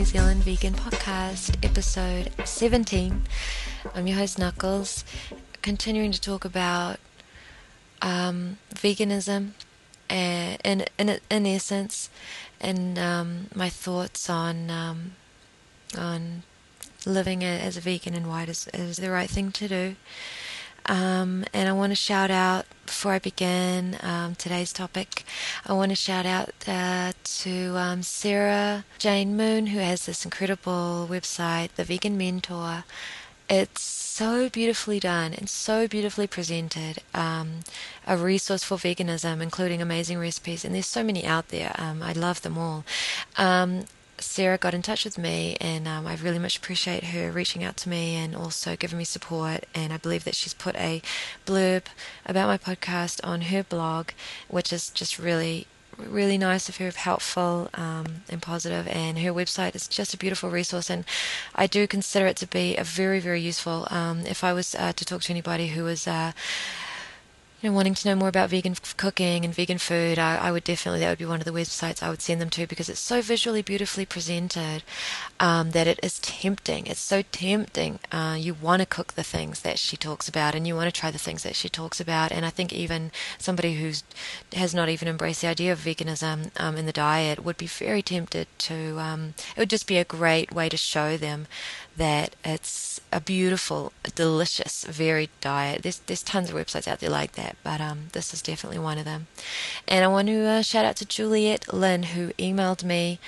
New Zealand Vegan Podcast, episode 17. I'm your host, Knuckles, continuing to talk about um, veganism and, in, in, in essence, and um, my thoughts on um, on living as a vegan and why it is, is the right thing to do. Um, and I want to shout out before I begin um, today's topic. I want to shout out uh, to um, Sarah Jane Moon, who has this incredible website, The Vegan Mentor. It's so beautifully done and so beautifully presented. Um, a resource for veganism, including amazing recipes, and there's so many out there. Um, I love them all. Sarah got in touch with me, and um, I really much appreciate her reaching out to me and also giving me support. And I believe that she's put a blurb about my podcast on her blog, which is just really really nice of her, helpful um, and positive, and her website is just a beautiful resource. And I do consider it to be a very, very useful. Um, if I was uh, to talk to anybody who was uh, you know, wanting to know more about vegan f- cooking and vegan food, I, I, would definitely, that would be one of the websites I would send them to because it's so visually beautifully presented um, that it is tempting. It's so tempting. Uh, you want to cook the things that she talks about and you want to try the things that she talks about. And I think even somebody who has not even embraced the idea of veganism um, in the diet would be very tempted to, um, it would just be a great way to show them that it's a beautiful, delicious, varied diet. There's there's tons of websites out there like that, but um, this is definitely one of them. And I want to uh, shout out to Juliet Lynn who emailed me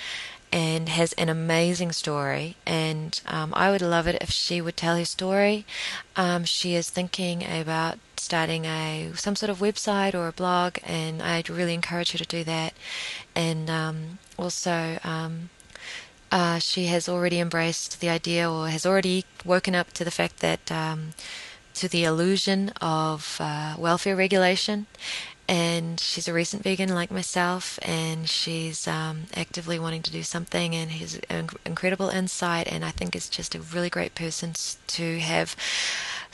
and has an amazing story. And um, I would love it if she would tell her story. Um, she is thinking about starting a some sort of website or a blog, and I'd really encourage her to do that. And um, also um, uh, she has already embraced the idea or has already woken up to the fact that um, to the illusion of uh, welfare regulation. And she's a recent vegan like myself and she's um, actively wanting to do something and has incredible insight and i think is just a really great person to have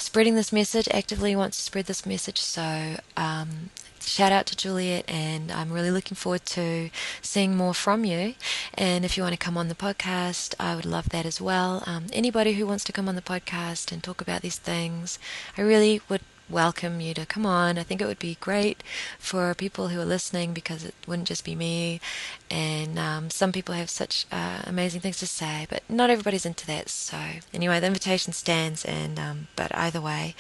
spreading this message actively wants to spread this message. So um, shout out to Juliet, and I'm really looking forward to seeing more from you. And if you want to come on the podcast, I would love that as well. Um, anybody who wants to come on the podcast and talk about these things, I really would welcome you to come on. I think it would be great for people who are listening because it wouldn't just be me. And um, some people have such uh, amazing things to say, but not everybody's into that. So anyway, the invitation stands. And um, but either way,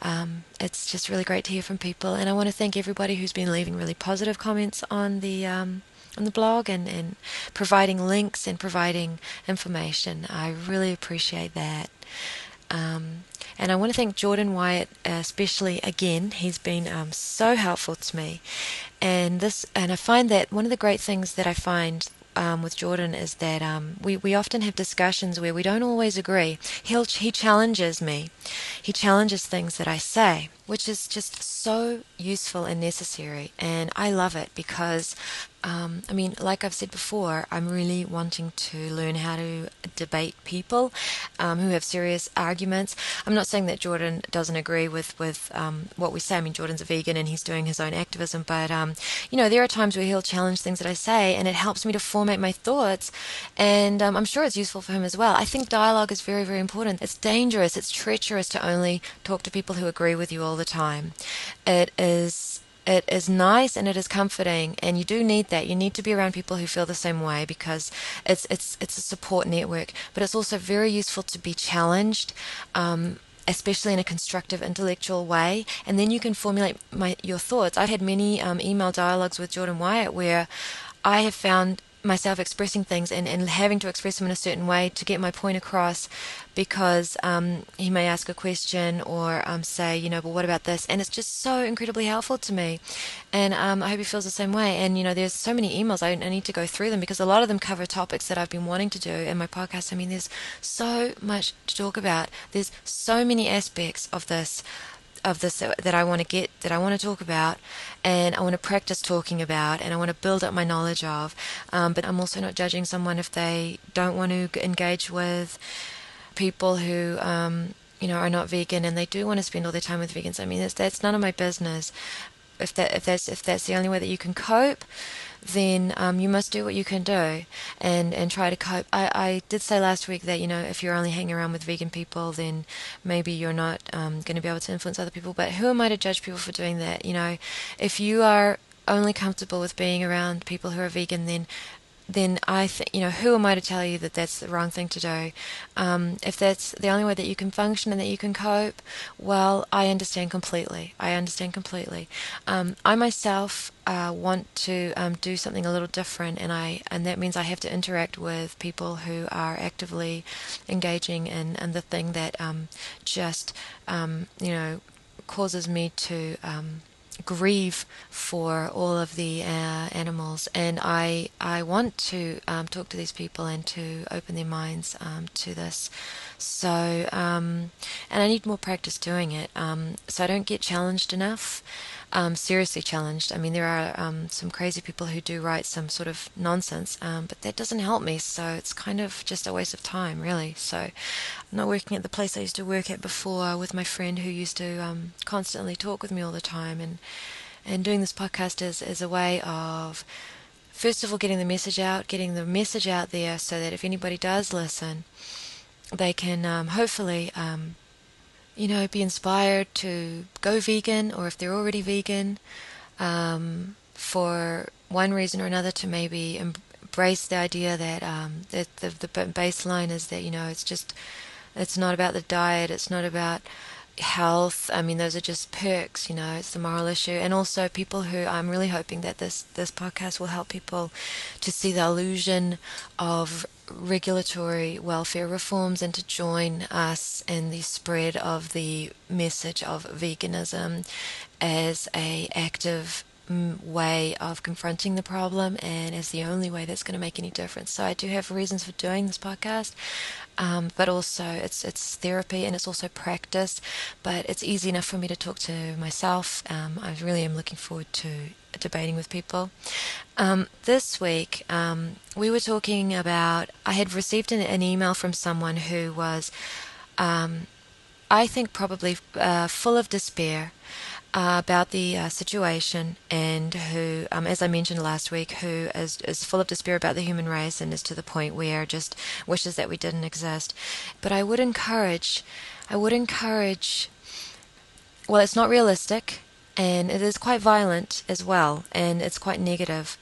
um, it's just really great to hear from people. And I want to thank everybody who's been leaving really positive comments on the um, on the blog and, and providing links and providing information. I really appreciate that. Um, and I want to thank Jordan Wyatt, especially again. He's been um, so helpful to me, and this, and I find that one of the great things that I find um, with Jordan is that um, we, we often have discussions where we don't always agree. He'll, he challenges me. He challenges things that I say, which is just so useful and necessary. And I love it because um, I mean, like I've said before, I'm really wanting to learn how to debate people um, who have serious arguments. I'm not saying that Jordan doesn't agree with with um, what we say. I mean, Jordan's a vegan and he's doing his own activism, but um, you know, there are times where he'll challenge things that I say, and it helps me to formate my thoughts. And um, I'm sure it's useful for him as well. I think dialogue is very, very important. It's dangerous. It's treacherous to only talk to people who agree with you all the time. It is it is nice and it is comforting and you do need that. You need to be around people who feel the same way because it's it's it's a support network but it's also very useful to be challenged um, especially in a constructive intellectual way. And then you can formulate my, your thoughts. I've had many um, email dialogues with jordan wyatt where i have found myself expressing things and, and having to express them in a certain way to get my point across because um, he may ask a question or um, say, you know, well, what about this? And it's just so incredibly helpful to me. And um, I hope he feels the same way. And, you know, there's so many emails, I, I need to go through them because a lot of them cover topics that I've been wanting to do in my podcast. I mean, there's so much to talk about, there's so many aspects of this of this that I want to get, that I want to talk about, and I want to practice talking about, and I want to build up my knowledge of. Um, but I'm also not judging someone if they don't want to engage with people who, um, you know, are not vegan and they do want to spend all their time with vegans. I mean, that's, that's none of my business. If that if that's if that's the only way that you can cope, then um, you must do what you can do and, and try to cope. I, I did say last week that, you know, if you're only hanging around with vegan people, then maybe you're not um, going to be able to influence other people. But who am I to judge people for doing that? You know, if you are only comfortable with being around people who are vegan, then then I think, you know, who am I to tell you that that's the wrong thing to do? Um, if that's the only way that you can function and that you can cope, well, I understand completely. I understand completely. Um, I myself uh, want to um, do something a little different, and I and that means I have to interact with people who are actively engaging in, in the thing that um, just, um, you know, causes me to um, grieve for all of the uh, animals, and I I want to um, talk to these people and to open their minds um, to this. So um, and I need more practice doing it. Um, so I don't get challenged enough. Um, seriously challenged. I mean, there are um, some crazy people who do write some sort of nonsense, but that doesn't help me. So it's kind of just a waste of time, really. So I'm not working at the place I used to work at before with my friend who used to constantly talk with me all the time and and doing this podcast is, is a way of first of all getting the message out, getting the message out there so that if anybody does listen, they can um, hopefully, um, you know, be inspired to go vegan, or if they're already vegan, um, for one reason or another, to maybe embrace the idea that um, that the, the baseline is that you know it's just it's not about the diet, it's not about health. I mean, those are just perks, you know, it's the moral issue. And also people who I'm really hoping that this, this podcast will help people to see the illusion of regulatory welfare reforms and to join us in the spread of the message of veganism as a active way of confronting the problem and as the only way that's going to make any difference. So I do have reasons for doing this podcast, um, but also it's it's therapy and it's also practice. But it's easy enough for me to talk to myself. Um, I really am looking forward to debating with people. Um, this week um, we were talking about. I had received an, an email from someone who was. Um, I think probably uh, full of despair uh, about the uh, situation and who, um, as I mentioned last week, who is, is full of despair about the human race and is to the point where just wishes that we didn't exist. But I would encourage, I would encourage, well, it's not realistic and it is quite violent as well and it's quite.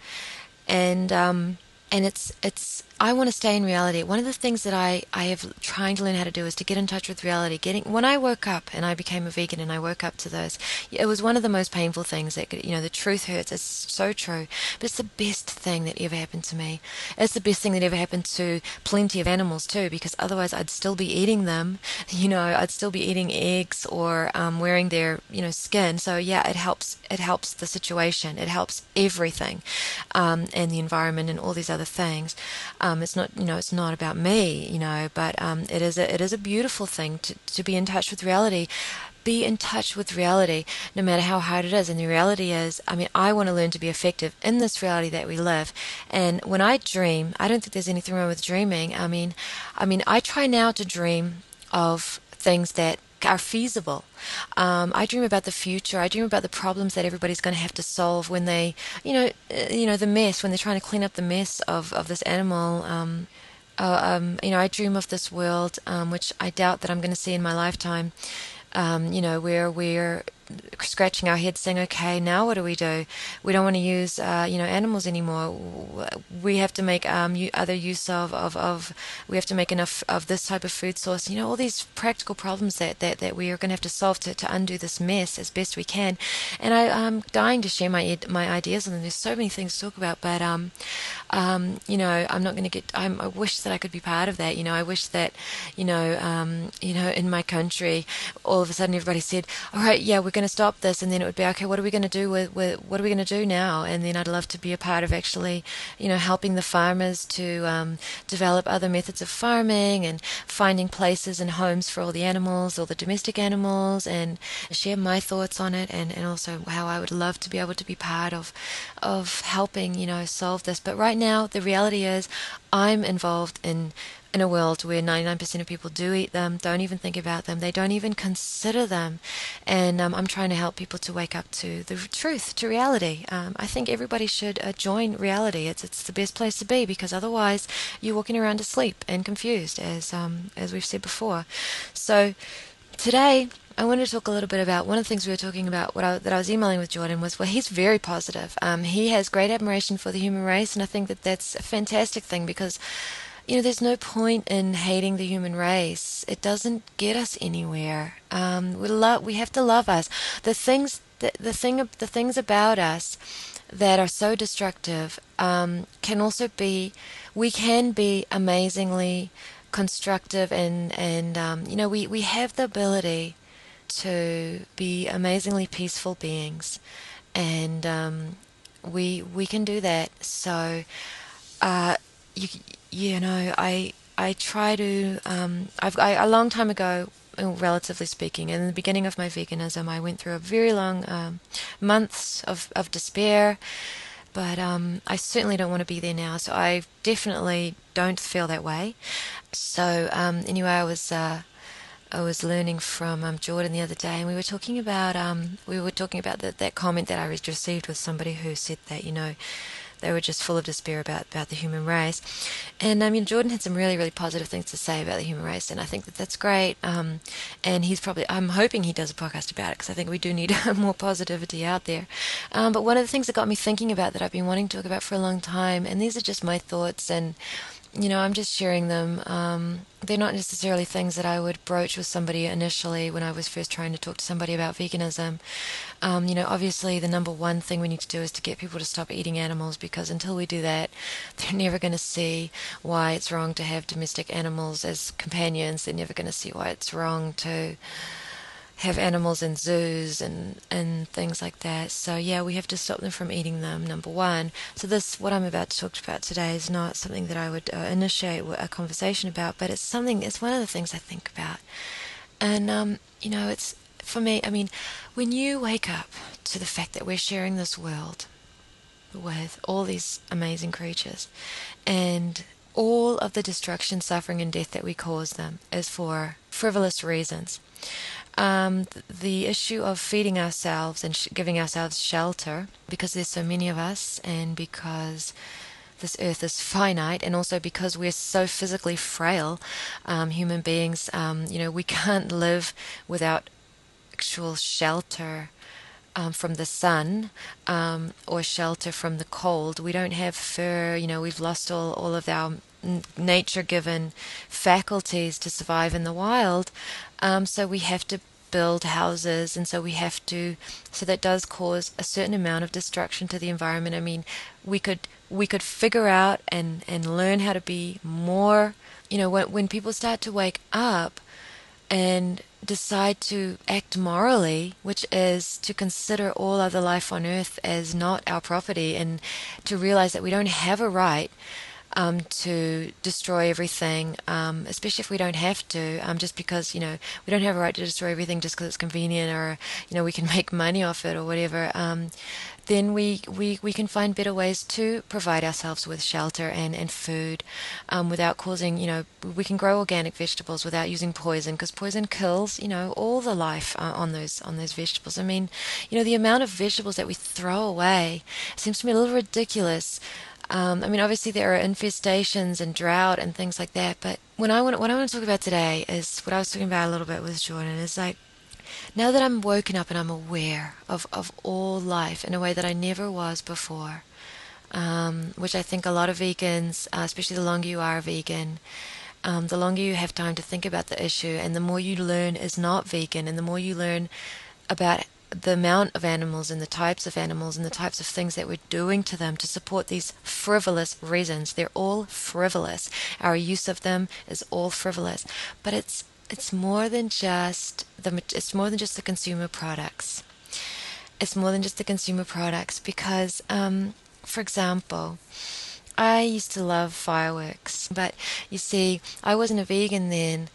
And, um, and it's it's I want to stay in reality. One of the things that I, I have trying to learn how to do is to get in touch with reality. Getting when I woke up and I became a vegan and I woke up to those, it was one of the most painful things that you know the truth hurts. It's so true, but it's the best thing that ever happened to me. It's the best thing that ever happened to plenty of animals too, because otherwise I'd still be eating them. You know, I'd still be eating eggs or um, wearing their you know skin. So yeah, it helps. It helps the situation. It helps everything, um, and the environment and all these other things. It's not, you know, it's not about me, you know, but um, it is a, it is a beautiful thing to, to be in touch with reality. Be in touch with reality, no matter how hard it is. And the reality is, I mean, I want to learn to be effective in this reality that we live. And when I dream, I don't think there's anything wrong with dreaming. I mean, I mean, I try now to dream of things that are feasible. Um, I dream about the future. I dream about the problems that everybody's going to have to solve when they, you know, uh, you know, the mess when they're trying to clean up the mess of of this animal. Um, uh, um, you know, I dream of this world, um, which I doubt that I'm going to see in my lifetime. Um, you know, where we're scratching our heads saying, okay, now what do we do? We don't want to use, uh, you know, animals anymore. We have to make um, other use of, of, of, we have to make enough of this type of food source. You know, all these practical problems that, that, that we are going to have to solve to, to undo this mess as best we can. And I, I'm dying to share my my ideas them. There's so many things to talk about, but, um, um, you know, I'm not going to get, I'm, i wish that I could be part of that. You know, I wish that, you know, um, you know, in my country, all of a sudden everybody said, all right, yeah, we're going to stop this, and then it would be okay. What are we going to do with, with what are we going to do now? And then I'd love to be a part of actually, you know, helping the farmers to um, develop other methods of farming and finding places and homes for all the animals, all the domestic animals, and share my thoughts on it, and, and also how I would love to be able to be part of of helping, you know, solve this. But right now, the reality is, I'm involved in in a world where 99% of people do eat them, don't even think about them, they don't even consider them. And um, I'm trying to help people to wake up to the truth, to reality. Um, I think everybody should uh, join reality. It's it's the best place to be because otherwise you're walking around asleep and confused, as um, as we've said before. So today I wanted to talk a little bit about one of the things we were talking about what I, that I was emailing with Jordan was well he's very positive. Um, he has great admiration for the human race, and I think that that's a fantastic thing because you know there's no point in hating the human race. It doesn't get us anywhere. Um, we love we have to love us. The things the, the thing the things about us that are so destructive um, can also be we can be amazingly constructive and and um, you know we we have the ability to be amazingly peaceful beings, and um, we we can do that. So, uh, you you know, I I try to um, I've I, a long time ago relatively speaking. In the beginning of my veganism, I went through a very long um, months of, of despair, but um, I certainly don't want to be there now. So I definitely don't feel that way. So um, anyway, I was uh, I was learning from um, Jordan the other day, and we were talking about um, we were talking about that comment that I received with somebody who said that you know they were just full of despair about, about the human race, and I mean Jordan had some really really positive things to say about the human race, and I think that that's great. Um, and he's probably I'm hoping he does a podcast about it because I think we do need more positivity out there. Um, but one of the things that got me thinking about that I've been wanting to talk about for a long time, and these are just my thoughts and you know, I'm just sharing them. Um, they're not necessarily things that I would broach with somebody initially when I was first trying to talk to somebody about veganism. Um, you know, obviously, the number one thing we need to do is to get people to stop eating animals because until we do that, they're never going to see why it's wrong to have domestic animals as companions. They're never going to see why it's wrong to have animals in zoos and and things like that. So yeah, we have to stop them from eating them. Number one. So this, what I'm about to talk about today, is not something that I would uh, initiate a conversation about, but it's something. It's one of the things I think about, and um, you know, it's for me. I mean, when you wake up to the fact that we're sharing this world with all these amazing creatures, and all of the destruction, suffering, and death that we cause them is for frivolous reasons um, the issue of feeding ourselves and sh- giving ourselves shelter because there's so many of us and because this earth is finite and also because we're so physically frail um, human beings um, you know we can't live without actual shelter um, from the sun um, or shelter from the cold. We don't have fur you know we've lost all, all of our nature given faculties to survive in the wild. Um, so we have to build houses, and so we have to. So that does cause a certain amount of destruction to the environment. I mean, we could we could figure out and and learn how to be more. You know, when when people start to wake up and decide to act morally, which is to consider all other life on earth as not our property and to realize that we don't have a right um, to destroy everything, um, especially if we don't have to, um, just because, you know, we don't have a right to destroy everything just because it's convenient or, you know, we can make money off it or whatever, um, then we, we, we can find better ways to provide ourselves with shelter and, and food um, without causing, you know, we can grow organic vegetables without using poison because poison kills, you know, all the life uh, on those on those vegetables. I mean, you know, the amount of vegetables that we throw away seems to me a little ridiculous. Um, I mean, obviously there are infestations and drought and things like that, but when I want, what I want to talk about today is what I was talking about a little bit with Jordan. Is like now that I'm woken up and I'm aware of of all life in a way that I never was before, um, which I think a lot of vegans, uh, especially the longer you are a vegan. Um, the longer you have time to think about the issue, and the more you learn is not vegan, and the more you learn about the amount of animals and the types of animals and the types of things that we're doing to them to support these frivolous reasons. They're all frivolous. Our use of them is all frivolous. But it's it's more than just the it's more than just the consumer products. It's more than just the consumer products because, um, for example, I used to love fireworks, but you see, I wasn't a vegan then,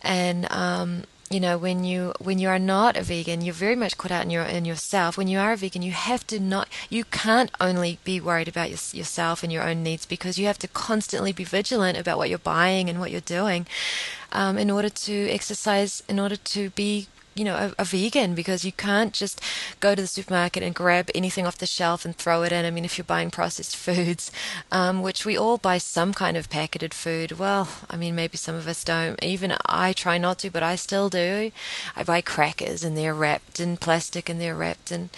and um, you know when you when you are not a vegan you're very much caught out in your in yourself. When you are a vegan you have to not you can't only be worried about your, yourself and your own needs because you have to constantly be vigilant about what you're buying and what you're doing um, in order to exercise in order to be you know, a, a, vegan because you can't just go to the supermarket and grab anything off the shelf and throw it in. I mean, if you're buying processed foods, um, which we all buy some kind of packaged food. Well, I mean, maybe some of us don't. Even I try not to, but I still do. I buy crackers and they're wrapped in plastic and they're wrapped in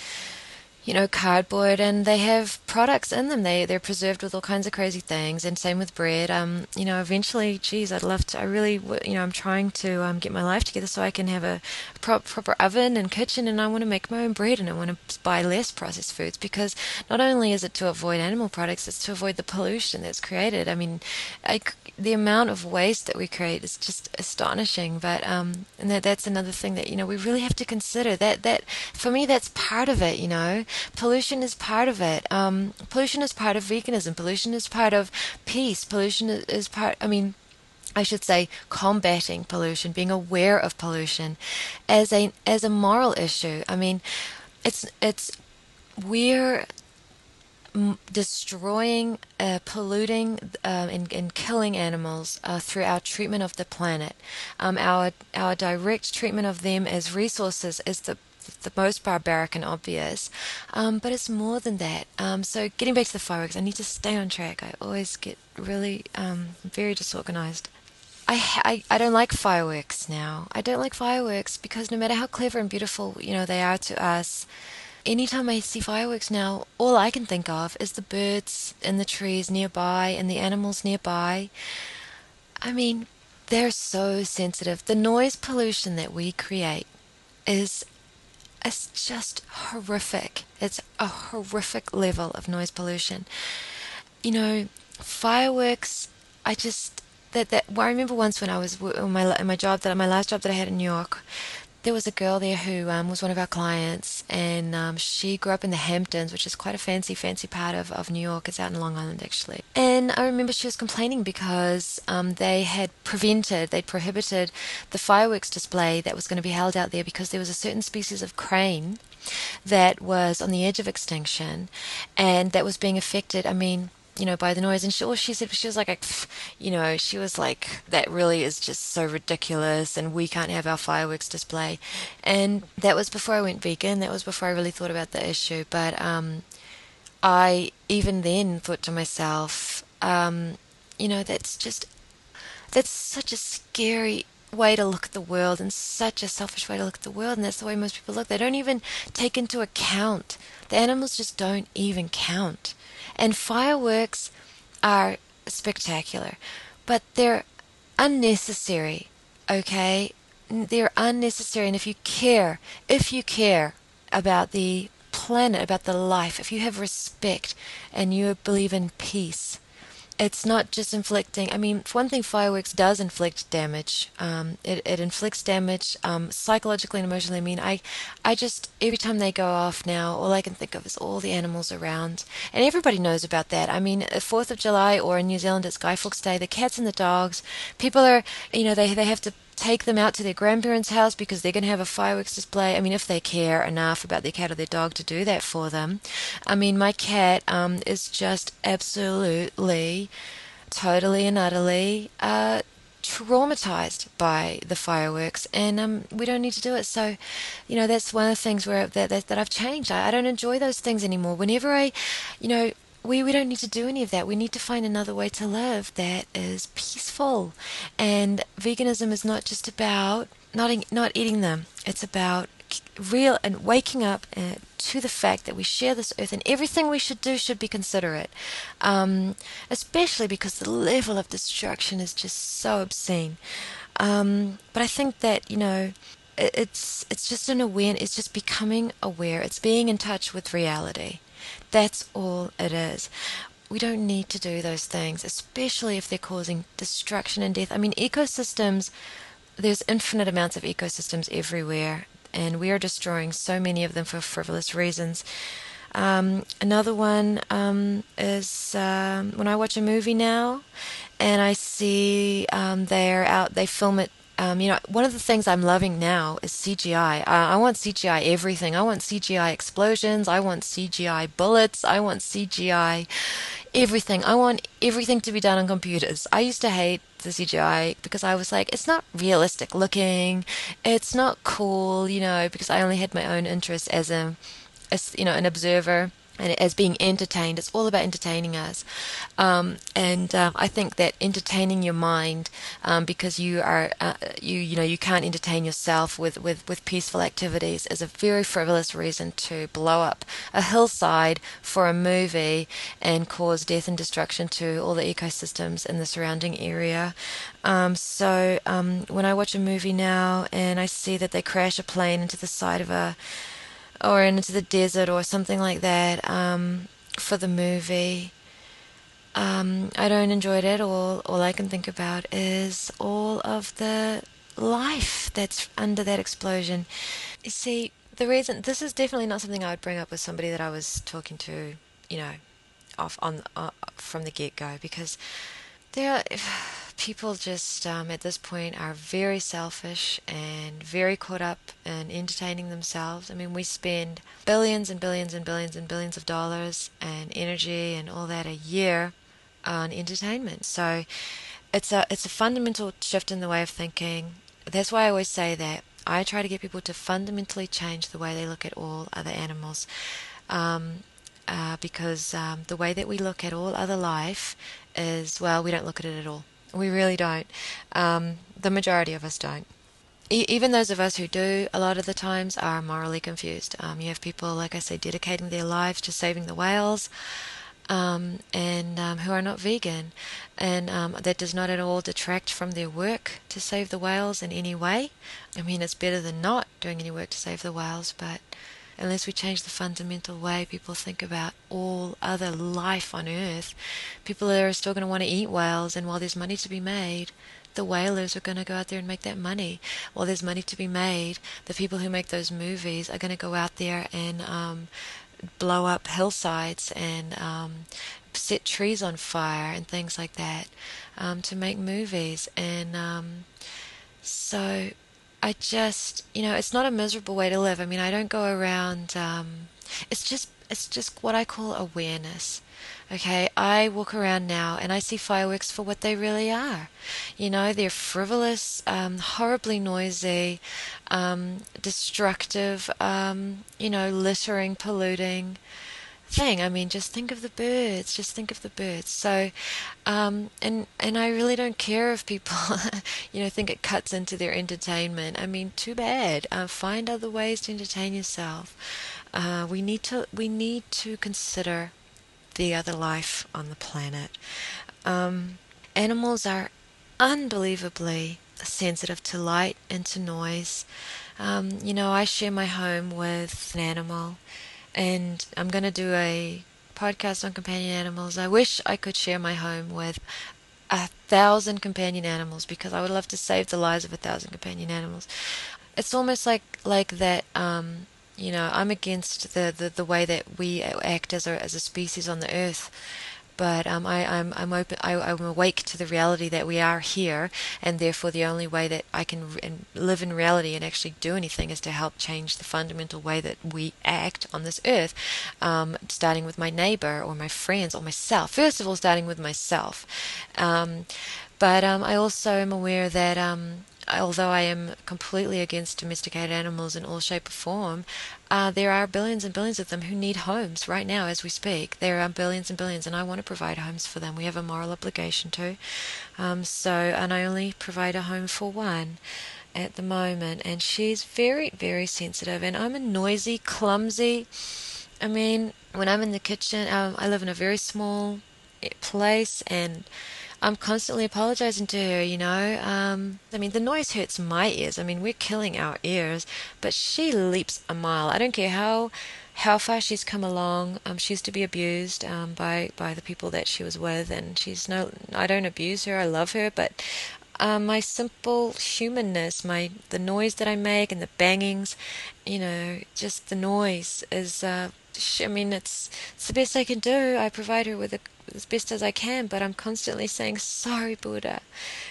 you know, cardboard, and they have products in them. They they're preserved with all kinds of crazy things, and same with bread. Um, you know, eventually, geez, I'd love to. I really, you know, I'm trying to um, get my life together so I can have a pro- proper oven and kitchen, and I want to make my own bread, and I want to buy less processed foods because not only is it to avoid animal products, it's to avoid the pollution that's created. I mean, I, the amount of waste that we create is just astonishing. But um, and that that's another thing that you know we really have to consider. That that for me, that's part of it. You know pollution is part of it. Um, pollution is part of veganism. Pollution is part of peace. Pollution is part. I mean, I should say combating pollution, being aware of pollution as a as a moral issue. I mean, it's it's we're destroying, uh, polluting, uh, and, and, killing animals uh, through our treatment of the planet. Um, our our direct treatment of them as resources is the the most barbaric and obvious, um, but it's more than that. Um, so, getting back to the fireworks, I need to stay on track. I always get really um, very disorganized. I, I, I don't like fireworks now. I don't like fireworks because no matter how clever and beautiful you know they are to us, anytime I see fireworks now, all I can think of is the birds in the trees nearby and the animals nearby. I mean, they're so sensitive. The noise pollution that we create is it's just horrific. It's a horrific level of noise pollution. You know, fireworks. I just that that. Well, I remember once when I was in my in my job that my last job that I had in New York there was a girl there who um, was one of our clients, and um, she grew up in the Hamptons, which is quite a fancy, fancy part of, of New York. It's out in Long Island, actually. And I remember she was complaining because um, they had prevented, they'd prohibited the fireworks display that was going to be held out there because there was a certain species of crane that was on the edge of extinction and that was being affected. I mean, you know, by the noise. And she, all she said, she was like, you know, she was like, that really is just so ridiculous, and we can't have our fireworks display. And that was before I went vegan. That was before I really thought about the issue. But um, I even then thought to myself, um, you know, that's just that's such a scary way to look at the world and such a selfish way to look at the world and that's the way most people look they don't even take into account the animals just don't even count and fireworks are spectacular, but they're unnecessary, okay? They're unnecessary. And if you care, if you care about the planet, about the life, if you have respect and you believe in peace, it's not just inflicting. I mean, for one thing, fireworks does inflict damage. Um, it, it inflicts damage um, psychologically and emotionally. I mean, I, I just every time they go off now, all I can think of is all the animals around, and everybody knows about that. I mean, Fourth of July or in New Zealand, it's Guy Fawkes Day. The cats and the dogs. People are, you know, they they have to take them out to their grandparents' house because they're going to have a fireworks display. I mean, if they care enough about their cat or their dog to do that for them. I mean, my cat um, is just absolutely, totally and utterly uh, traumatized by the fireworks, and um, we don't need to do it. So, you know, that's one of the things where that, that, that I've changed. I, I don't enjoy those things anymore. Whenever I, you know, we, we don't need to do any of that. We need to find another way to live that is peaceful. And veganism is not just about not, not eating them, it's about real and waking up uh, to the fact that we share this earth and everything we should do should be considerate. Um, especially because the level of destruction is just so obscene. Um, but i think that you know it's it's just an awareness it's just becoming aware. It's being in touch with reality that's all it is. We don't need to do those things, especially if they're causing destruction and death. I mean, ecosystems, there's infinite amounts of ecosystems everywhere, and we are destroying so many of them for frivolous reasons. Um, another one um, is um, when I watch a movie now and I see um, they're out, they film it um, you know, one of the things I'm loving now is CGI. I want CGI everything. I want CGI explosions. I want CGI bullets. I want CGI everything. I want everything to be done on computers. I used to hate the CGI because I was like, it's not realistic looking. It's not cool, you know, because I only had my own interest as a, as, you know, an observer and as being entertained. It's all about entertaining us. Um, and uh, I think that entertaining your mind, um, because you are uh, you you know you can't entertain yourself with, with, with peaceful activities, is a very frivolous reason to blow up a hillside for a movie and cause death and destruction to all the ecosystems in the surrounding area. Um, so um, when I watch a movie now and I see that they crash a plane into the side of a or into the desert or something like that um, for the movie. Um, I don't enjoy it at all. All I can think about is all of the life that's under that explosion. You see, the reason this is definitely not something I would bring up with somebody that I was talking to, you know, off on uh, from the get go because there are people just um, at this point are very selfish and very caught up in entertaining themselves. I mean, we spend billions and billions and billions and billions of dollars and energy and all that a year on entertainment. So it's a it's a fundamental shift in the way of thinking. That's why I always say that I try to get people to fundamentally change the way they look at all other animals. Um, uh, because um, the way that we look at all other life is, well, we don't look at it at all. We really don't. Um, the majority of us don't. E- even those of us who do, a lot of the times, are morally confused. Um, you have people, like I say, dedicating their lives to saving the whales. Um, and um, who are not vegan, and um, that does not at all detract from their work to save the whales in any way. I mean, it's better than not doing any work to save the whales, but unless we change the fundamental way people think about all other life on Earth, people are still going to want to eat whales, and while there's money to be made, the whalers are going to go out there and make that money. While there's money to be made, the people who make those movies are going to go out there and um, blow up hillsides and um, set trees on fire and things like that um, to make movies. And um, so I just, you know, it's not a miserable way to live. I mean, I don't go around. Um, it's just, it's just what I call awareness. Okay, I walk around now and I see fireworks for what they really are. You know, they're frivolous, um, horribly noisy, um, destructive, um, you know, littering, polluting thing. I mean, just think of the birds. Just think of the birds. So, um, and and I really don't care if people, you know, think it cuts into their entertainment. I mean, too bad. Uh, find other ways to entertain yourself. Uh, we need to we need to consider the other life on the planet. Um, animals are unbelievably sensitive to light and to noise. Um, you know, I share my home with an animal and I'm going to do a podcast on companion animals. I wish I could share my home with a thousand companion animals because I would love to save the lives of a thousand companion animals. It's almost like like that. Um, you know, I'm against the, the, the way that we act as a as a species on the earth but um, I, I'm I'm open. I, I'm awake to the reality that we are here, and therefore the only way that I can live in reality and actually do anything is to help change the fundamental way that we act on this earth. Um, starting with my neighbor or my friends or myself. First of all, starting with myself. Um, but um, I also am aware that um, although I am completely against domesticated animals in all shape or form, uh, there are billions and billions of them who need homes right now as we speak. There are billions and billions, and I want to provide homes for them. We have a moral obligation to. Um, so, and I only provide a home for one at the moment, and she's very, very sensitive. And I'm a noisy, clumsy. I mean, when I'm in the kitchen, um, I live in a very small eh, place, and I'm constantly apologizing to her, you know. Um, I mean, the noise hurts my ears. I mean, we're killing our ears, but she leaps a mile. I don't care how how far she's come along. Um, she used to be abused um, by by the people that she was with, and she's no. I don't abuse her. I love her, but uh, my simple humanness, my the noise that I make and the bangings, you know, just the noise is. Uh, I mean, it's it's the best I can do. I provide her with a as best as I can, but I'm constantly saying sorry, Buddha,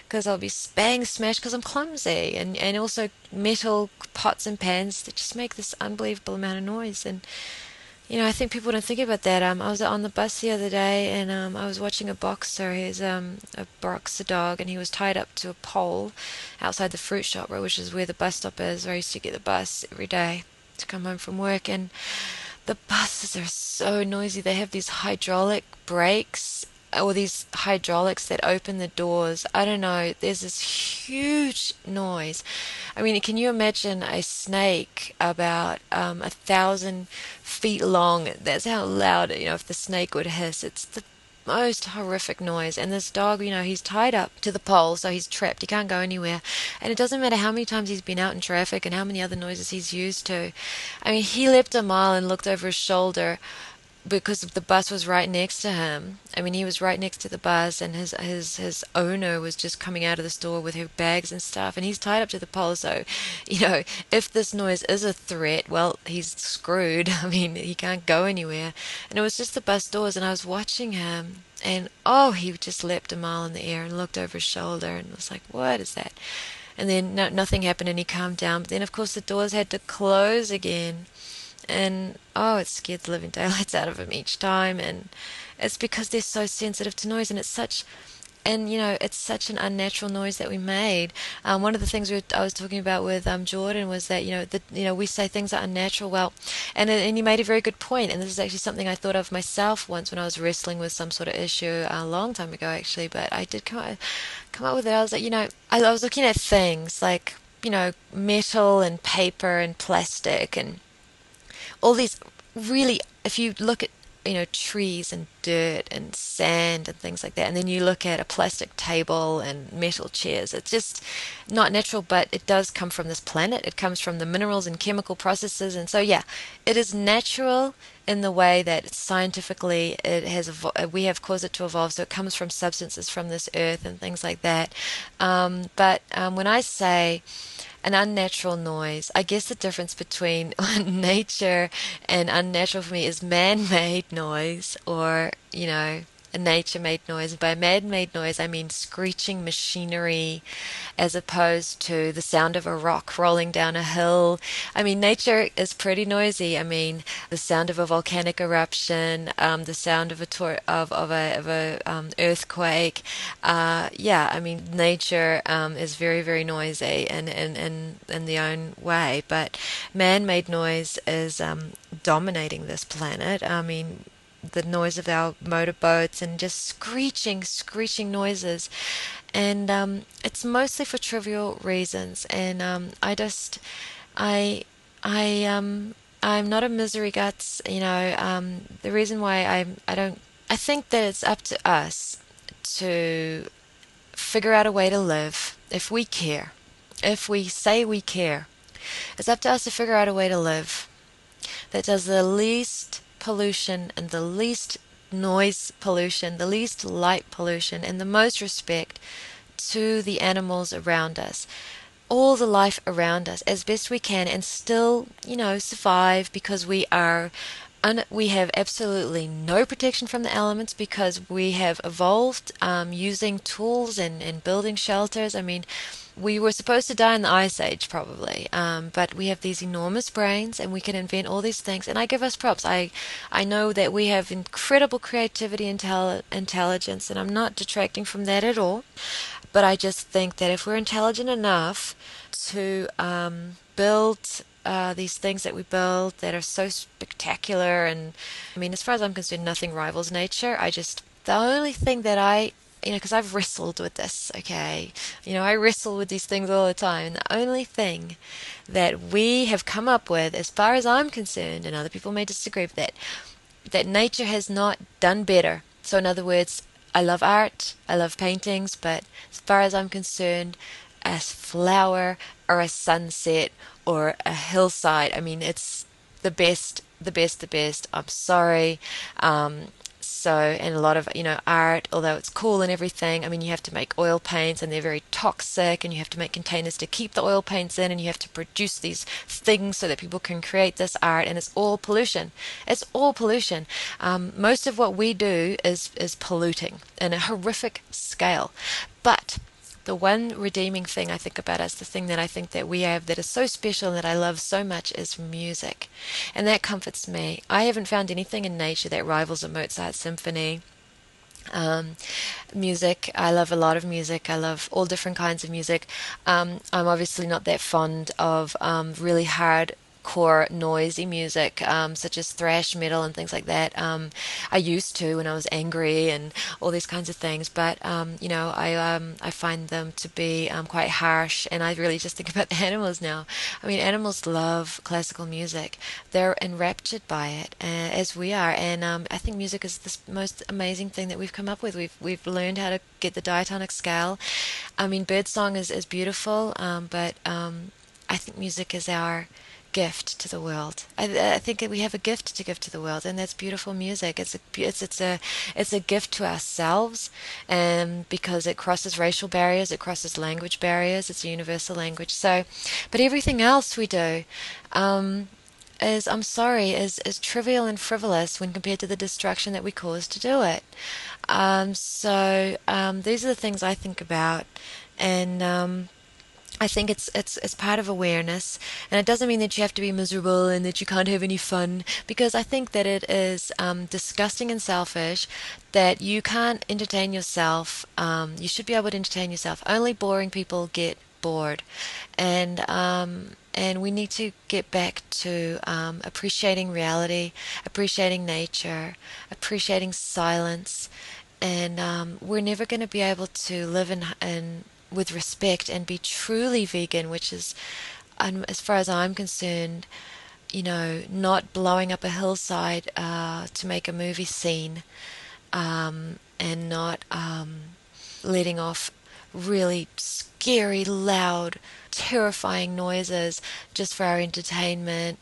because I'll be bang smashed because I'm clumsy, and and also metal pots and pans that just make this unbelievable amount of noise and you know, I think people don't think about that. Um, I was on the bus the other day, and um, I was watching a boxer. He's um, a boxer dog, and he was tied up to a pole outside the fruit shop, which is where the bus stop is. Where I used to get the bus every day to come home from work, and the buses are so noisy. They have these hydraulic brakes or these hydraulics that open the doors. I don't know. There's this huge noise. I mean, can you imagine a snake about um, a thousand feet long? That's how loud, you know, if the snake would hiss. It's the most horrific noise. And this dog, you know, he's tied up to the pole, so he's trapped. He can't go anywhere. And it doesn't matter how many times he's been out in traffic and how many other noises he's used to. I mean, he leapt a mile and looked over his shoulder because the bus was right next to him. I mean, he was right next to the bus, and his his his owner was just coming out of the store with her bags and stuff, and he's tied up to the pole. So, you know, if this noise is a threat, well, he's screwed. I mean, he can't go anywhere. And it was just the bus doors, and I was watching him, and oh, he just leapt a mile in the air and looked over his shoulder, and was like, "What is that?" And then no, nothing happened, and he calmed down. But then, of course, the doors had to close again and oh, it scared the living daylights out of them each time, and it's because they're so sensitive to noise, and it's such and you know it's such an unnatural noise that we made. Um, one of the things we I was talking about with um, Jordan was that you know that you know we say things are unnatural. Well, and and you made a very good point, and this is actually something I thought of myself once when I was wrestling with some sort of issue a long time ago, actually. But I did come up, come up with it. I was like, you know, I, I was looking at things like you know metal and paper and plastic and all these really, if you look at you know trees and dirt and sand and things like that and then you look at a plastic table and metal chairs it's just not natural but it does come from this planet. It comes from the minerals and chemical processes and so yeah it is natural in the way that scientifically it has evo- we have caused it to evolve so it comes from substances from this earth and things like that. Um, but um, when i say an unnatural noise. I guess the difference between nature and unnatural for me is man made noise or, you know, nature made noise. By man made noise, I mean screeching machinery as opposed to the sound of a rock rolling down a hill. I mean, nature is pretty noisy. I mean, the sound of a volcanic eruption, um, the sound of a tor- of, of a, of a um, earthquake. Uh, yeah, I mean, nature um, is very, very noisy in, in, in, in the own way, but man made noise is um, dominating this planet. I mean, the noise of our motorboats and just screeching, screeching noises. And um, it's mostly for trivial reasons. And um, I just, I, I, um, I'm not a misery guts. You know, um, the reason why I, I don't, I think that it's up to us to figure out a way to live if we care. If we say we care, it's up to us to figure out a way to live that does the least pollution and the least noise pollution, the least light pollution, and the most respect to the animals around us, all the life around us as best we can, and still, you know, survive because we are. Un- we have absolutely no protection from the elements because we have evolved um, using tools and, and building shelters. I mean, we were supposed to die in the ice age probably um, but we have these enormous brains and we can invent all these things. And i give us props. I i know that we have incredible creativity and intel- intelligence and i'm not detracting from that at all. But i just think that if we're intelligent enough to um, build uh, these things that we build that are so spectacular and i mean as far as i'm concerned nothing rivals nature. I just the only thing that i you know, because I've wrestled with this, okay? You know, I wrestle with these things all the time. The only thing that we have come up with, as far as I'm concerned, and other people may disagree with that, that nature has not done better. So, in other words, I love art, I love paintings, but as far as I'm concerned, a flower or a sunset or a hillside, I mean, it's the best, the best, the best. I'm sorry. Um, So, and a lot of, you know, art, although it's cool and everything, I mean, you have to make oil paints and they're very toxic and you have to make containers to keep the oil paints in and you have to produce these things so that people can create this art and it's all pollution. It's all pollution. Um, most of what we do is, is polluting in a horrific scale. But the one redeeming thing I think about us, the thing that I think that we have that is so special and that I love so much is music. And that comforts me. I haven't found anything in nature that rivals a Mozart symphony. Um, music, I love a lot of music. I love all different kinds of music. Um, I'm obviously not that fond of um, really hard core noisy music, um, such as thrash metal and things like that. Um, I used to when I was angry and all these kinds of things, but um, you know, I um, I find them to be um, quite harsh, and I really just think about the animals now. I mean, animals love classical music; they're enraptured by it, uh, as we are, and I think music is the most amazing thing that we've come up with. We've we've learned how to get the diatonic scale. I mean, birdsong is is beautiful, but I think music is our gift to the world. I, I, think we have a gift to give to the world, and that's beautiful music. It's a it's it's a it's a gift to ourselves, and because it crosses racial barriers, it crosses language barriers. It's a universal language. So, but everything else we do. Um, is I'm sorry is is trivial and frivolous when compared to the destruction that we cause to do it. Um, so um, these are the things I think about, and um, I think it's it's it's part of awareness, and it doesn't mean that you have to be miserable and that you can't have any fun. Because I think that it is um, disgusting and selfish that you can't entertain yourself. Um, you should be able to entertain yourself. Only boring people get bored, and um, and we need to get back to um, appreciating reality, appreciating nature, appreciating silence, and um, we're never going to be able to live in in with respect and be truly vegan, which is, um, as far as I'm concerned, you know, not blowing up a hillside uh, to make a movie scene, um, and not um, letting off really scary, loud, terrifying noises just for our entertainment.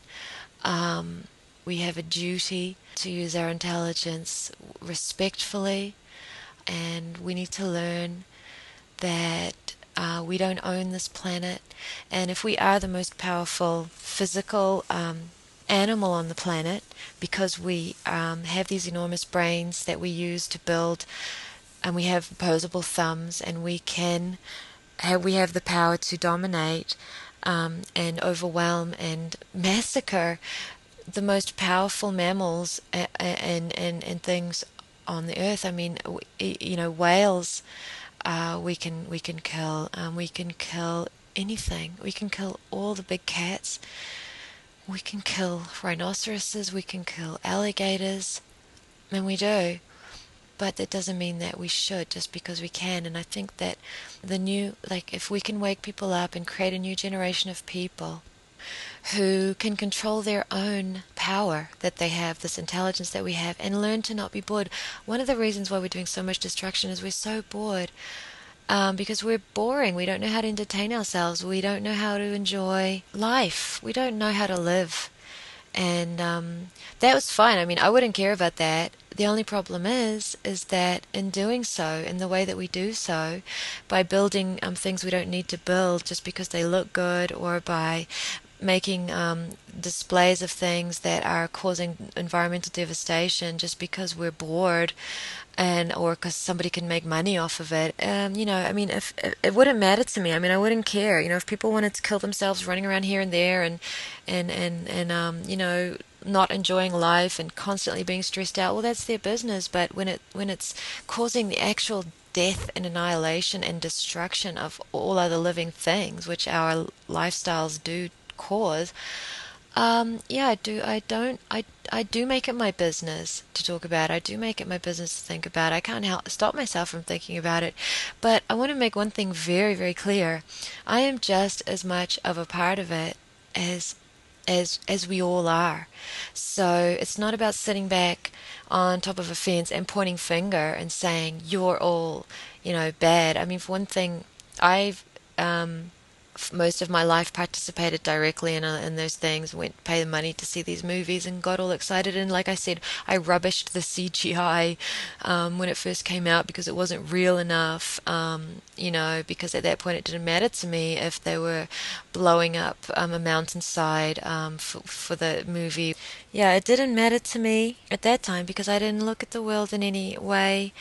Um, we have a duty to use our intelligence respectfully, and we need to learn that uh, we don't own this planet, and if we are the most powerful physical um, animal on the planet, because we um, have these enormous brains that we use to build, and we have opposable thumbs, and we can have, we have the power to dominate um, and overwhelm and massacre the most powerful mammals and, and, and, and things on the earth. I mean, you know, whales uh, we can we can kill um, we can kill anything. We can kill all the big cats. We can kill rhinoceroses. We can kill alligators, and we do. But that doesn't mean that we should just because we can. And I think that the new, like, if we can wake people up and create a new generation of people who can control their own power that they have, this intelligence that we have, and learn to not be bored. One of the reasons why we're doing so much destruction is we're so bored. Um, because we're boring. We don't know how to entertain ourselves. We don't know how to enjoy life. We don't know how to live. And um, that was fine. I mean, I wouldn't care about that. The only problem is, is that in doing so, in the way that we do so, by building um, things we don't need to build just because they look good, or by making um, displays of things that are causing environmental devastation just because we're bored and or because somebody can make money off of it. Um, you know i mean if, it wouldn't matter to me. I mean i wouldn't care. You know if people wanted to kill themselves running around here and there and and and and um, you know not enjoying life and constantly being stressed out well that's their business. But when it when it's causing the actual death and annihilation and destruction of all other living things which our lifestyles do cause, um, yeah, I do. I don't. I I do make it my business to talk about. I do make it my business to think about. I can't help stop myself from thinking about it. But I want to make one thing very, very clear. I am just as much of a part of it as as as we all are. So it's not about sitting back on top of a fence and pointing finger and saying you're all, you know, bad. I mean, for one thing, I've um, most of my life participated directly in, uh, in those things, went pay the money to see these movies and got all excited. And like I said, I rubbished the CGI um, when it first came out because it wasn't real enough, um, you know, because at that point it didn't matter to me if they were blowing up um, a mountainside um, for, for the movie. Yeah, it didn't matter to me at that time because I didn't look at the world in any way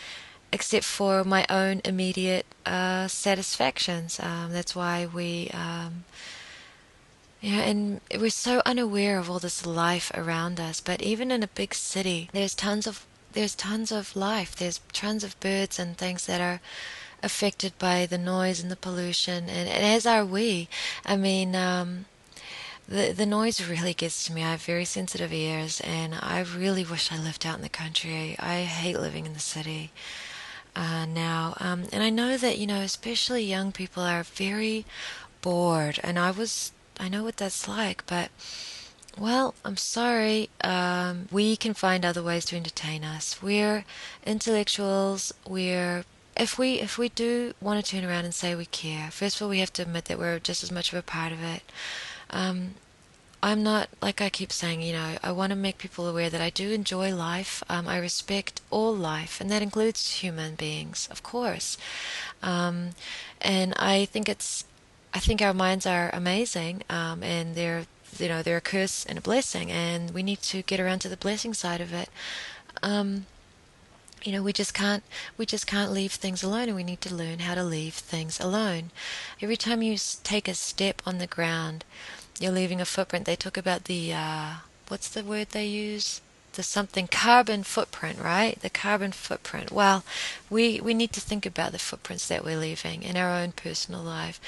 except for my own immediate uh, satisfactions. Um, that's why we, um, you know, and we're so unaware of all this life around us. But even in a big city, there's tons of there's tons of life. There's tons of birds and things that are affected by the noise and the pollution, and, and as are we. I mean. Um, the the noise really gets to me. I have very sensitive ears, and I really wish I lived out in the country. I hate living in the city uh, now. Um, and I know that, you know, especially young people are very bored. And I was, I know what that's like, but. Well, I'm sorry. Um, we can find other ways to entertain us. We're intellectuals. We're if we if we do want to turn around and say we care, first of all, we have to admit that we're just as much of a part of it. Um, I'm not, like I keep saying, you know, I want to make people aware that I do enjoy life. Um, I respect all life, and that includes human beings, of course. Um, and I think it's, I think our minds are amazing, um, and they're, you know, they're a curse and a blessing, and we need to get around to the blessing side of it. Um, you know we just can't we just can't leave things alone and we need to learn how to leave things alone every time you take a step on the ground you're leaving a footprint. They talk about the uh, what's the word they use? The something carbon footprint, right? The carbon footprint. Well, we we need to think about the footprints that we're leaving in our own personal life.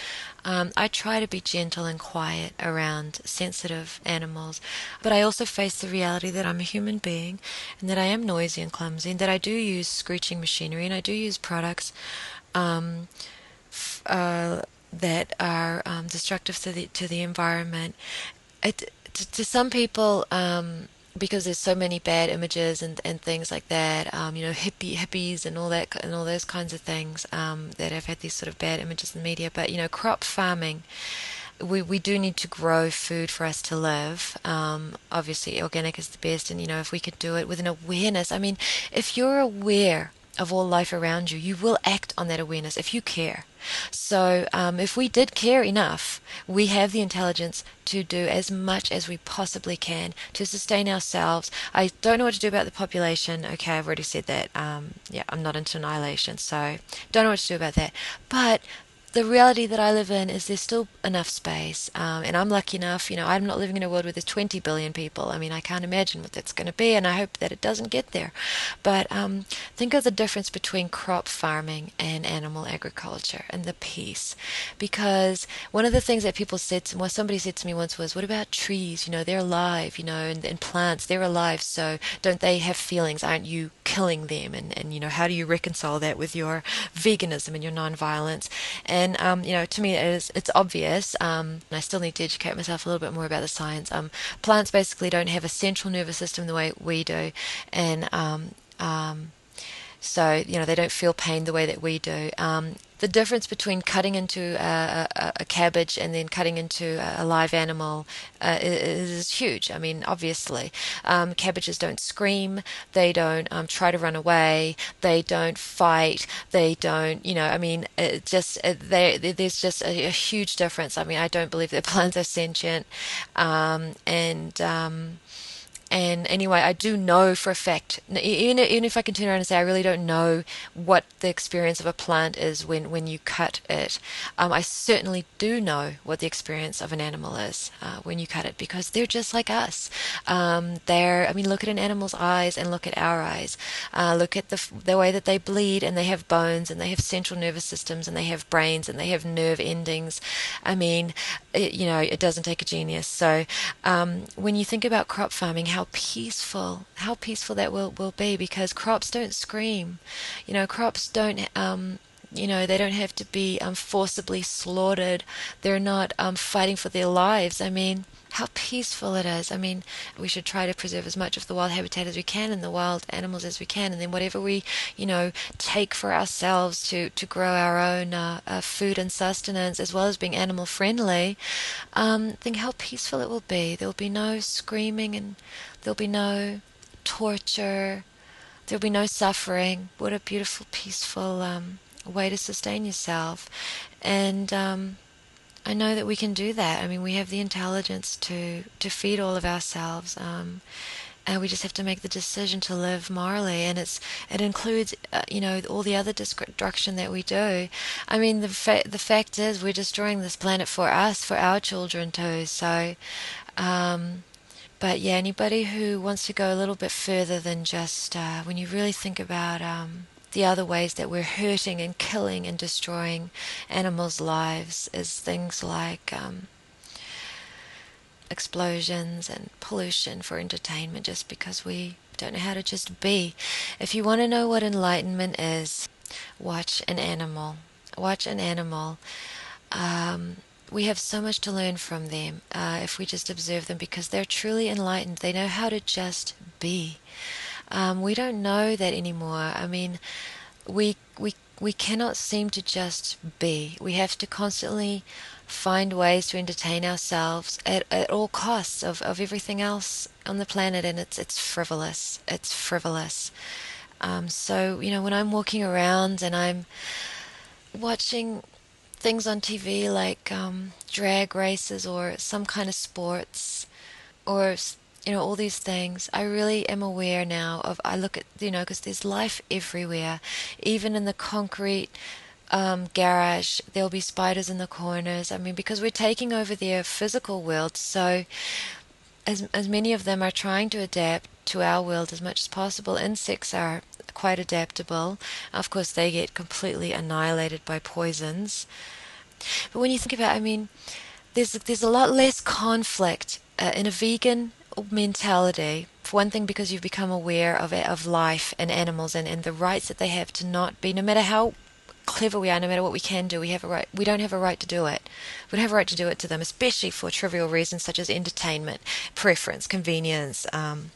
Um, I try to be gentle and quiet around sensitive animals, but I also face the reality that I'm a human being and that I am noisy and clumsy, and that I do use screeching machinery and I do use products. Um, f- uh, that are um, destructive to the to the environment. It, to, to some people, um, because there's so many bad images and, and things like that, um, you know, hippie hippies and all that and all those kinds of things um, that have had these sort of bad images in the media. But you know, crop farming. We, we do need to grow food for us to live. Um, obviously, organic is the best, and you know if we could do it with an awareness. I mean, if you're aware of all life around you, you will act on that awareness if you care. So, um, if we did care enough, we have the intelligence to do as much as we possibly can to sustain ourselves. I don't know what to do about the population. Okay, I've already said that. Um, yeah, I'm not into annihilation, so don't know what to do about that. But the reality that I live in is there's still enough space, um, and I'm lucky enough. You know, I'm not living in a world where there's 20 billion people. I mean, I can't imagine what that's going to be, and I hope that it doesn't get there. But um, think of the difference between crop farming and animal agriculture and the peace, because one of the things that people said, to, well, somebody said to me once was, "What about trees? You know, they're alive. You know, and, and plants, they're alive. So don't they have feelings? Aren't you killing them? And and you know, how do you reconcile that with your veganism and your nonviolence?" And and um, you know, to me, it is it's obvious. Um, I still need to educate myself a little bit more about the science. Um, plants basically don't have a central nervous system the way we do, and um, um, so you know they don't feel pain the way that we do. Um, the difference between cutting into a, a, a, cabbage and then cutting into a live animal uh, is, huge. I mean, obviously, um, cabbages don't scream, they don't um, try to run away, they don't fight, they don't, you know, I mean, it just it, they, there's just a, a, huge difference. I mean, I don't believe that plants are sentient, um, and um, and anyway, I do know for a fact, even, even if I can turn around and say I really don't know what the experience of a plant is when, when you cut it, um, I certainly do know what the experience of an animal is uh, when you cut it because they're just like us. Um, they're, I mean, look at an animal's eyes and look at our eyes. Uh, look at the, the way that they bleed and they have bones and they have central nervous systems and they have brains and they have nerve endings. I mean, it, you know, it doesn't take a genius. So um, when you think about crop farming, how peaceful, how peaceful that will, will be because crops don't scream. You know, crops don't um, you know, they don't have to be um, forcibly slaughtered. They're not um, fighting for their lives. I mean, how peaceful it is. I mean, we should try to preserve as much of the wild habitat as we can and the wild animals as we can, and then whatever we, you know, take for ourselves to to grow our own uh, uh, food and sustenance, as well as being animal friendly. Um, think how peaceful it will be. There will be no screaming, and there'll be no torture. There'll be no suffering. What a beautiful, peaceful um, way to sustain yourself, and um, I know that we can do that. I mean, we have the intelligence to to feed all of ourselves, um, and we just have to make the decision to live morally. And it's it includes, uh, you know, all the other destruction that we do. I mean, the fa- the fact is, we're destroying this planet for us, for our children too. So. Um, but yeah, anybody who wants to go a little bit further than just uh, when you really think about um, the other ways that we're hurting and killing and destroying animals' lives is things like um, explosions and pollution for entertainment just because we don't know how to just be. If you want to know what enlightenment is, watch an animal. Watch an animal. Um, we have so much to learn from them uh, if we just observe them because they're truly enlightened. They know how to just be. Um, we don't know that anymore. I mean, we we we cannot seem to just be. We have to constantly find ways to entertain ourselves at, at all costs of, of everything else on the planet, and it's it's frivolous. It's frivolous. Um, so you know, when I'm walking around and I'm watching things on TV like um, drag races or some kind of sports or you know, all these things. I really am aware now of, I look at, you know, because there's life everywhere, even in the concrete um, garage, there'll be spiders in the corners. I mean, because we're taking over their physical world, so as, as many of them are trying to adapt to our world as much as possible, insects are quite adaptable. Of course, they get completely annihilated by poisons. But when you think about, I mean, there's there's a lot less conflict uh, in a vegan mentality. For one thing, because you've become aware of of life and animals and, and the rights that they have to not be, no matter how clever we are, no matter what we can do, we have a right. We don't have a right to do it. We don't have a right to do it to them, especially for trivial reasons such as entertainment, preference, convenience, um,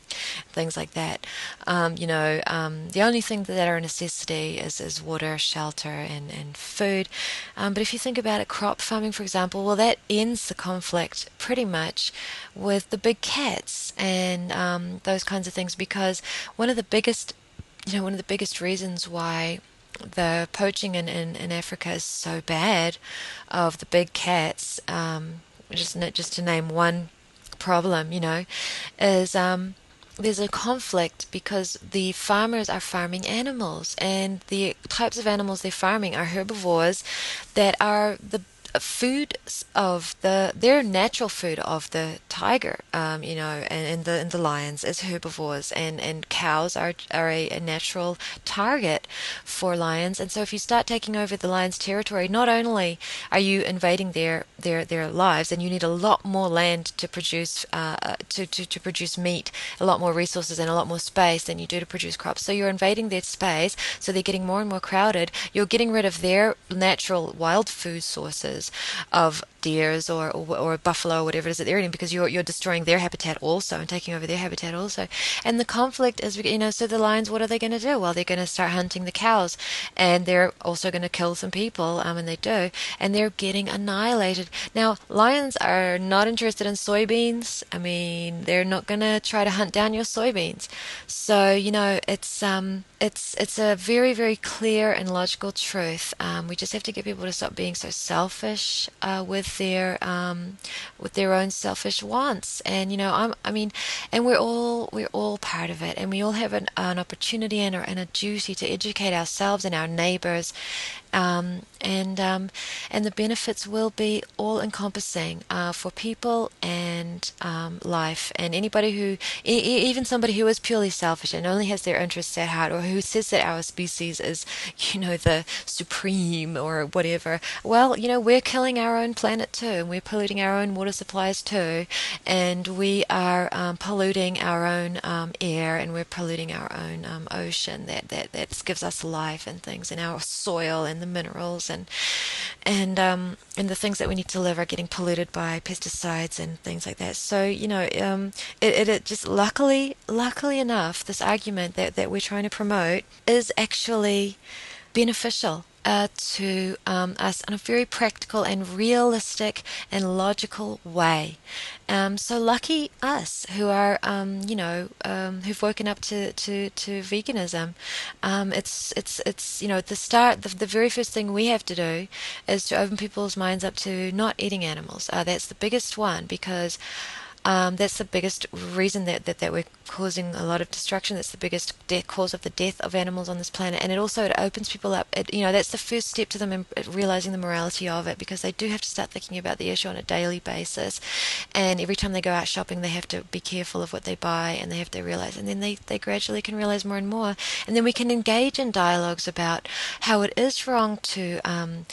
things like that. Um, you know, um, the only thing that are a necessity is, is water, shelter, and and food. Um, but if you think about it, crop farming, for example, well, that ends the conflict pretty much with the big cats and um, those kinds of things because one of the biggest you know, one of the biggest reasons why the poaching in, in, in Africa is so bad of the big cats, um, just, just to name one problem, you know, is um, there's a conflict because the farmers are farming animals and the types of animals they're farming are herbivores that are the food of the their natural food of the tiger, um, you know, and, and the and the lions as herbivores, and and cows are are a, a, natural target for lions. And so if you start taking over the lions' territory, not only are you invading their their their lives, and you need a lot more land to produce uh, uh, to, to to produce meat, a lot more resources and a lot more space than you do to produce crops. So you're invading their space, so they're getting more and more crowded. You're getting rid of their natural wild food sources of deers or, or, or buffalo or whatever it is that they're eating because you're you're destroying their habitat also and taking over their habitat also. And the conflict is you know so the lions what are they going to do? Well, they're going to start hunting the cows, and they're also going to kill some people. Um, and they do, and they're getting annihilated. Now lions are not interested in soybeans. I mean, they're not going to try to hunt down your soybeans. So you know it's um it's it's a very very clear and logical truth. Um, we just have to get people to stop being so selfish uh, with their um, with their own selfish wants. And you know, I'm, I mean, and we're all we're all part of it, and we all have an, an opportunity and a, and a duty to educate ourselves and our neighbors. Um, and um, and the benefits will be all encompassing uh, for people and um, life. And anybody who e- even somebody who is purely selfish and only has their interests at heart or who says that our species is you know the supreme or whatever well you know we're killing our own planet too. And we're polluting our own water supplies too. And we are um, polluting our own um, air and we're polluting our own um, ocean that, that that gives us life and things and our soil and the minerals and and um, and the things that we need to live are getting polluted by pesticides and things like that. So you know, um, it, it, it just luckily, luckily enough, this argument that that we're trying to promote is actually beneficial uh, to um, us in a very practical and realistic and logical way. Um, so lucky us who are, um, you know, um, who've woken up to, to, to veganism. Um, it's it's it's you know the start. The, the very first thing we have to do is to open people's minds up to not eating animals. Uh, that's the biggest one because um, that's the biggest reason that, that, that we're causing a lot of destruction. That's the biggest cause of the death of animals on this planet, and it also it opens people up. It, you know, that's the first step to them realizing the morality of it, because they do have to start thinking about the issue on a daily basis. And every time they go out shopping, they have to be careful of what they buy, and they have to realize. And then they they gradually can realize more and more, and then we can engage in dialogues about how it is wrong to. Um,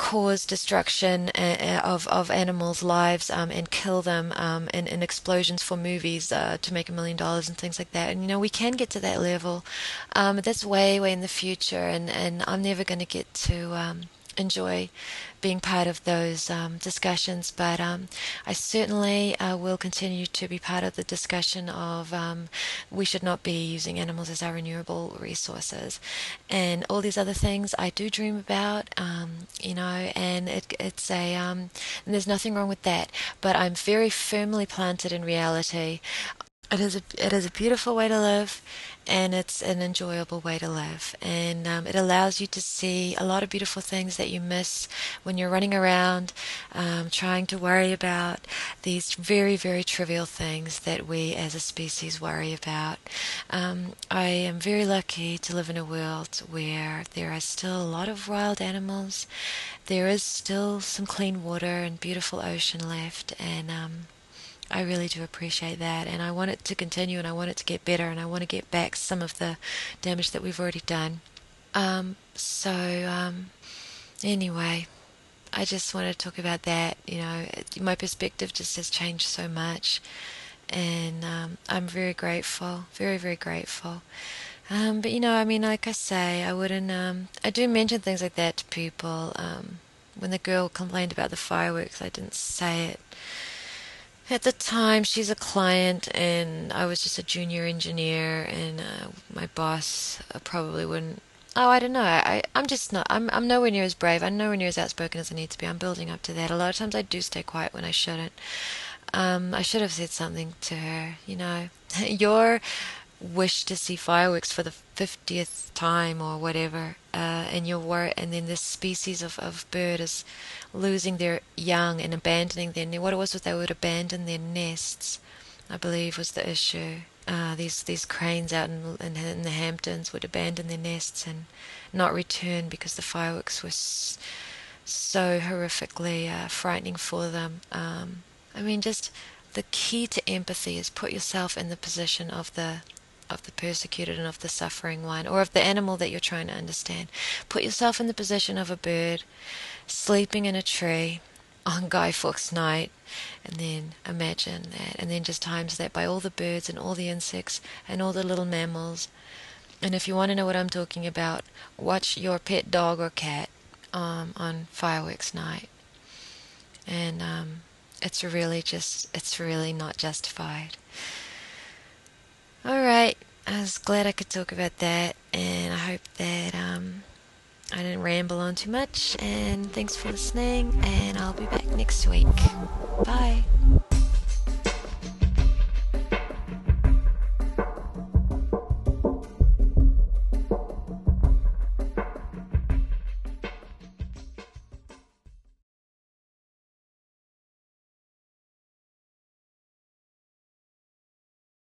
cause destruction uh, uh, of, of animals' lives um, and kill them um, explosions for movies uh, to make a million dollars and things like that. And you know, we can get to that level. Um, that's way, way in the future, and, and I'm never going to get to um, enjoy being part of those um, discussions, but um, I certainly uh, will continue to be part of the discussion of um, we should not be using animals as our renewable resources, and all these other things I do dream about, um, you know, and it, it's a um, and there's nothing wrong with that, but I'm very firmly planted in reality. It is a it is a beautiful way to live, and it's an enjoyable way to live. And um, it allows you to see a lot of beautiful things that you miss when you're running around um, trying to worry about these very, very trivial things that we as a species worry about. Um, I am very lucky to live in a world where there are still a lot of wild animals, there is still some clean water and beautiful ocean left, and um, I really do appreciate that, and I want it to continue, and I want it to get better, and I want to get back some of the damage that we've already done. Um, so, um, anyway, I just want to talk about that. You know, my perspective just has changed so much, and um, I'm very grateful, very, very grateful. Um, but you know, I mean, like I say, I wouldn't. Um, I do mention things like that to people. Um, when the girl complained about the fireworks, I didn't say it at the time, she's a client, and I was just a junior engineer, and uh, my boss uh, probably wouldn't. Oh, I don't know. I, I'm just not. I'm, I'm nowhere near as brave. I'm nowhere near as outspoken as I need to be. I'm building up to that. A lot of times, I do stay quiet when I shouldn't. Um, I should have said something to her. You know, your wish to see fireworks for the 50th time or whatever, uh, and you're worried, and then this species of, of bird is losing their young and abandoning their what it was was they would abandon their nests, I believe was the issue. Uh, these these cranes out in, in, in the Hamptons would abandon their nests and not return because the fireworks were s- so horrifically uh, frightening for them. Um, I mean, just the key to empathy is put yourself in the position of the of the persecuted and of the suffering one, or of the animal that you're trying to understand. Put yourself in the position of a bird sleeping in a tree on Guy Fawkes night, and then imagine that, and then just times that by all the birds and all the insects and all the little mammals. And if you want to know what I'm talking about, watch your pet dog or cat um, on fireworks night. And um, it's really just, it's really not justified. All right. I was glad I could talk about that, and I hope that um, I didn't ramble on too much. And thanks for listening, and I'll be back next week. Bye.